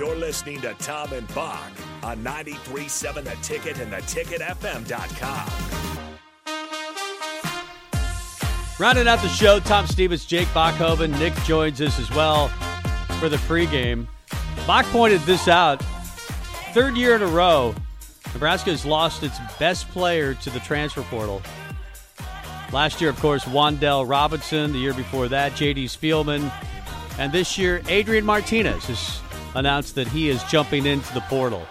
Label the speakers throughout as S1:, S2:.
S1: You're listening to Tom and Bock on 93.7 The Ticket and theticketfm.com.
S2: Rounding out the show, Tom Stevens, Jake Bachhoven, Nick joins us as well for the pregame. Bock pointed this out. Third year in a row, Nebraska has lost its best player to the transfer portal. Last year, of course, Wan'Dale Robinson. The year before that, J.D. Spielman. And this year, Adrian Martinez has announced that he is jumping into the portal.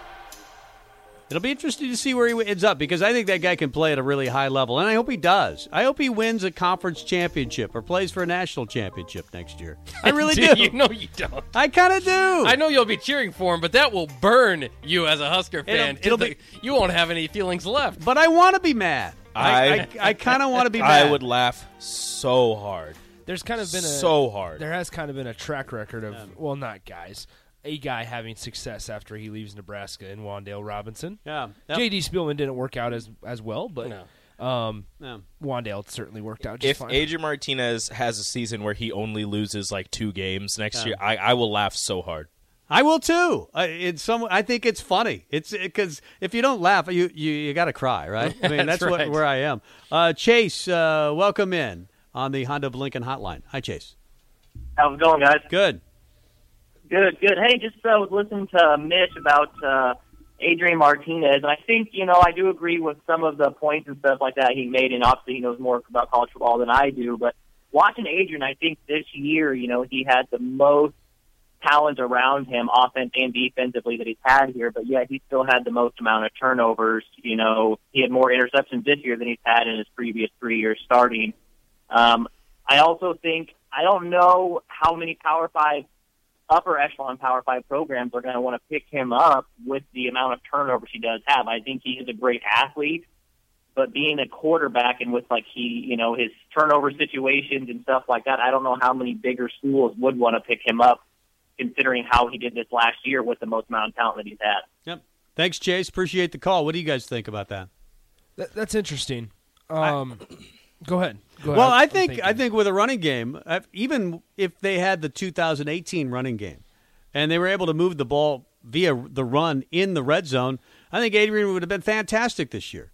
S2: It'll be interesting to see where he ends up because I think that guy can play at a really high level, and I hope he does. I hope he wins a conference championship or plays for a national championship next year. I really do.
S3: you know you don't.
S2: I kind of do.
S3: I know you'll be cheering for him, but that will burn you as a Husker fan.
S2: It'll- it'll
S3: to
S2: be-
S3: you won't have any feelings left.
S2: but I want to be mad. I I, I kind of want to be mad.
S4: I would laugh so hard.
S5: There's kind of been a
S4: so hard.
S5: There has kind of been a track record of um, well, not guys, a guy having success after he leaves Nebraska in Wan'Dale Robinson.
S2: Yeah. Yep.
S5: J.D. Spielman didn't work out as as well, but
S3: No.
S5: um,
S2: Yeah.
S5: Wan'Dale certainly worked out just
S4: If
S5: fine.
S4: Adrian Martinez has a season where he only loses like two games next
S2: Yeah.
S4: year, I, I will laugh so hard.
S2: I will too. I, it's some. I think it's funny. It's because if you don't laugh, you you, you got to cry, right? I mean, that's,
S3: That's
S2: what where I am. Uh, Chase, uh, welcome in on the Honda of Lincoln Hotline. Hi, Chase.
S6: How's it going, guys?
S2: Good.
S6: Good, good. Hey, just uh, was listening to Mitch about uh, Adrian Martinez, and I think you know I do agree with some of the points and stuff like that he made, and obviously he knows more about college football than I do. But watching Adrian, I think this year, you know, he had the most talent around him, offense and defensively, that he's had here. But yet he still had the most amount of turnovers. You know, he had more interceptions this year than he's had in his previous three years starting. Um, I also think I don't know how many Power Five upper echelon Power Five programs are going to want to pick him up with the amount of turnovers he does have. I think he is a great athlete, but being a quarterback and with like he, you know, his turnover situations and stuff like that, I don't know how many bigger schools would want to pick him up, considering how he did this last year with the most amount of talent that he's had.
S2: Yep. Thanks, Chase. Appreciate the call. What do you guys think about that?
S5: That- that's interesting. Um, go ahead.
S2: Well. I think. I think with a running game, uh, even if they had the 2018 running game, and they were able to move the ball via the run in the red zone, I think Adrian would have been fantastic this year.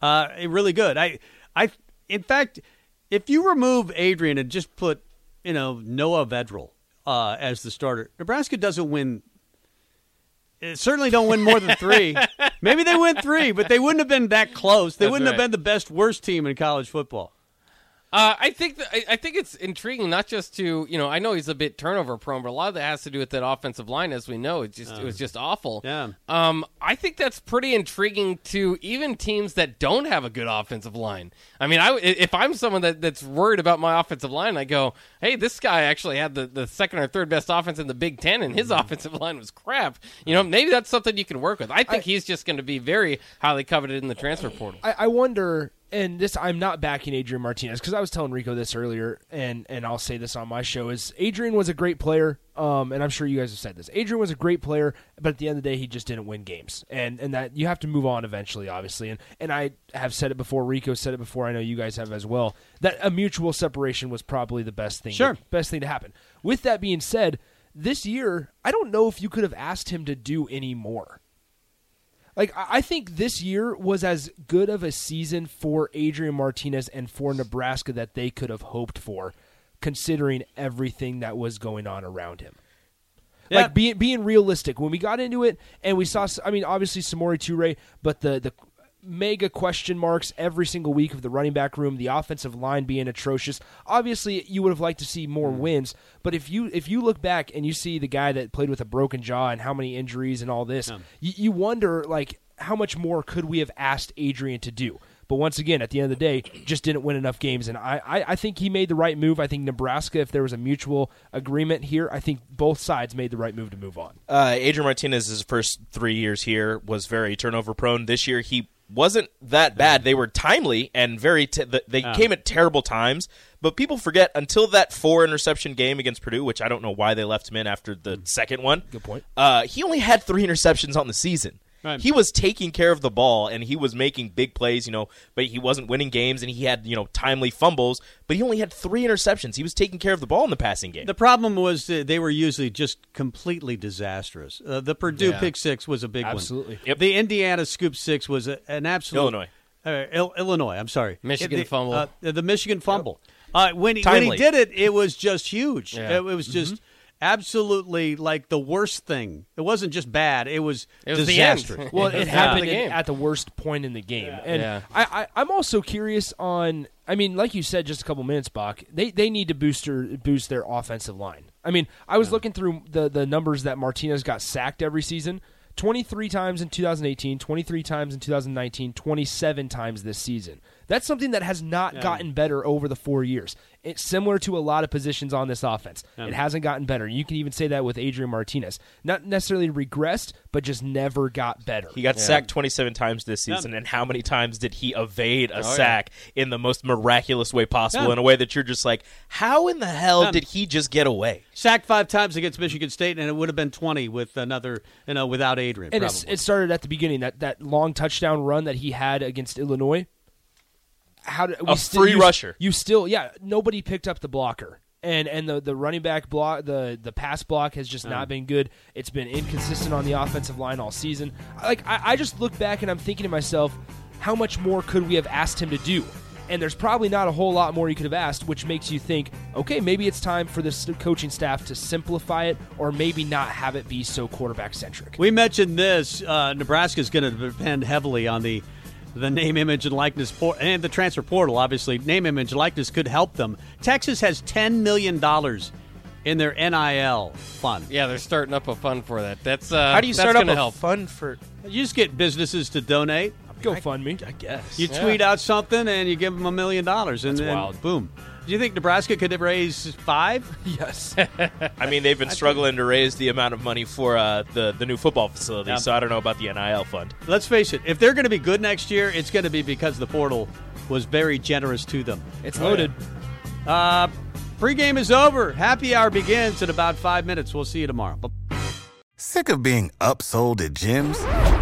S2: Uh, really good. I, I, in fact, if you remove Adrian and just put, you know, Noah Vedral uh, as the starter, Nebraska doesn't win. uh, Certainly don't win more than three. Maybe they win three, but they wouldn't have been that close. They
S3: That's
S2: wouldn't have been the best worst team in college football.
S3: Uh, I think that, I, I think it's intriguing not just to you know I know he's a bit turnover prone, but a lot of that has to do with that offensive line, as we know. It just it was just awful.
S2: Yeah.
S3: Um, I think that's pretty intriguing to even teams that don't have a good offensive line. I mean, I if I'm someone that, that's worried about my offensive line, I go, hey, this guy actually had the, the second or third best offense in the Big Ten, and his offensive line was crap. You know, maybe that's something you can work with. I think he's just going to be very highly coveted in the transfer portal.
S5: I, I wonder, and this I'm not backing Adrian Martinez because I was telling Rico this earlier, and and I'll say this on my show is Adrian was a great player, um, and I'm sure you guys have said this. Adrian was a great player, but at the end of the day, he just didn't win games, and and that you have to move on eventually, obviously. And and I have said it before. Rico said it before. I know you guys have as well. That a mutual separation was probably the best thing.
S2: Sure.
S5: best thing to happen. With that being said, this year I don't know if you could have asked him to do any more. Like I think this year was as good of a season for Adrian Martinez and for Nebraska that they could have hoped for, considering everything that was going on around him.
S2: Yeah.
S5: Like being being realistic, when we got into it and we saw, I mean, obviously Samori Toure, but the the mega question marks every single week of the running back room, the offensive line being atrocious. Obviously, you would have liked to see more wins, but if you if you look back and you see the guy that played with a broken jaw and how many injuries and all this, you, you wonder like how much more could we have asked Adrian to do? But once again, at the end of the day, just didn't win enough games. And I, I, I think he made the right move. I think Nebraska, if there was a mutual agreement here, I think both sides made the right move to move on.
S4: Uh, Adrian Martinez's first three years here was very turnover prone. This year he wasn't that bad. They were timely and very. T- they came at terrible times. But people forget until that four interception game against Purdue, which I don't know why they left him in after the second one.
S5: Good point.
S4: Uh, he only had three interceptions on the season.
S2: Right.
S4: He was taking care of the ball and he was making big plays, you know, but he wasn't winning games and he had, you know, timely fumbles, but he only had three interceptions. He was taking care of the ball in the passing game.
S2: The problem was that they were usually just completely disastrous. Uh, the Purdue
S3: Yeah.
S2: pick six was a big one.
S5: Absolutely.
S2: one. The Indiana scoop six was a, an absolute
S4: Illinois.
S2: Uh, Il- Illinois, I'm sorry.
S3: Michigan
S2: the,
S3: fumble.
S2: Uh, the Michigan fumble. Uh, when, he, when he did it, it was just huge.
S3: Yeah.
S2: It, it was just absolutely like the worst thing. It wasn't just bad. It was,
S3: It was the
S2: disastrous.
S5: Well,
S3: Yeah.
S5: it happened
S3: The
S5: at the worst point in the game, and
S3: Yeah.
S5: I, I, I'm also curious on. I mean, like you said just a couple minutes, Bock. They they need to boost their boost their offensive line. I mean, I was looking through the the numbers that Martinez got sacked every season. 23 times in 2018, 23 times in 2019, 27 times this season. That's something that has not gotten better over the four years. It's similar to a lot of positions on this offense. It hasn't gotten better. You can even say that with Adrian Martinez. Not necessarily regressed, but just never got better.
S4: He got sacked 27 times this season, and how many times did he evade a oh,
S3: yeah.
S4: sack in the most miraculous way possible,
S2: Yeah.
S4: in a way that you're just like, how in the hell
S2: Yeah.
S4: did he just get away?
S2: Sacked five times against Michigan State, and it would have been 20 with another, you know, without Adrian.
S5: and it started at the beginning that that long touchdown run that he had against Illinois. How did, we
S4: A
S5: still-
S4: free
S5: you-
S4: rusher.
S5: You still, yeah, nobody picked up the blocker, and and the the running back block, the the pass block has just not been good. It's been inconsistent on the offensive line all season. Like I, I just look back and I'm thinking to myself, how much more could we have asked him to do? And there's probably not a whole lot more you could have asked, which makes you think, okay, maybe it's time for this coaching staff to simplify it, or maybe not have it be so quarterback centric.
S2: We mentioned this. Uh, Nebraska is going to depend heavily on the the name, image, and likeness por- and the transfer portal. Obviously, name, image, likeness could help them. Texas has ten million dollars in their NIL fund.
S3: Yeah, they're starting up a fund for that. That's uh,
S4: How do you
S3: that's
S4: start up
S3: gonna
S4: a
S3: help?
S4: fund for?
S2: You just get businesses to donate.
S5: Go fund me.
S4: I guess.
S2: You tweet out something and you give them a million dollars, and
S5: That's
S2: then
S5: wild.
S2: boom. Do you think Nebraska could raise five?
S5: Yes.
S4: I mean, they've been struggling to raise the amount of money for uh, the the new football facility,
S2: Yeah.
S4: so I don't know about the NIL fund.
S2: Let's face it. If they're going to be good next year, it's going to be because the portal was very generous to them.
S5: It's loaded.
S2: Uh, pregame is over. Happy hour begins in about five minutes. We'll see you tomorrow.
S7: Sick of being upsold at gyms?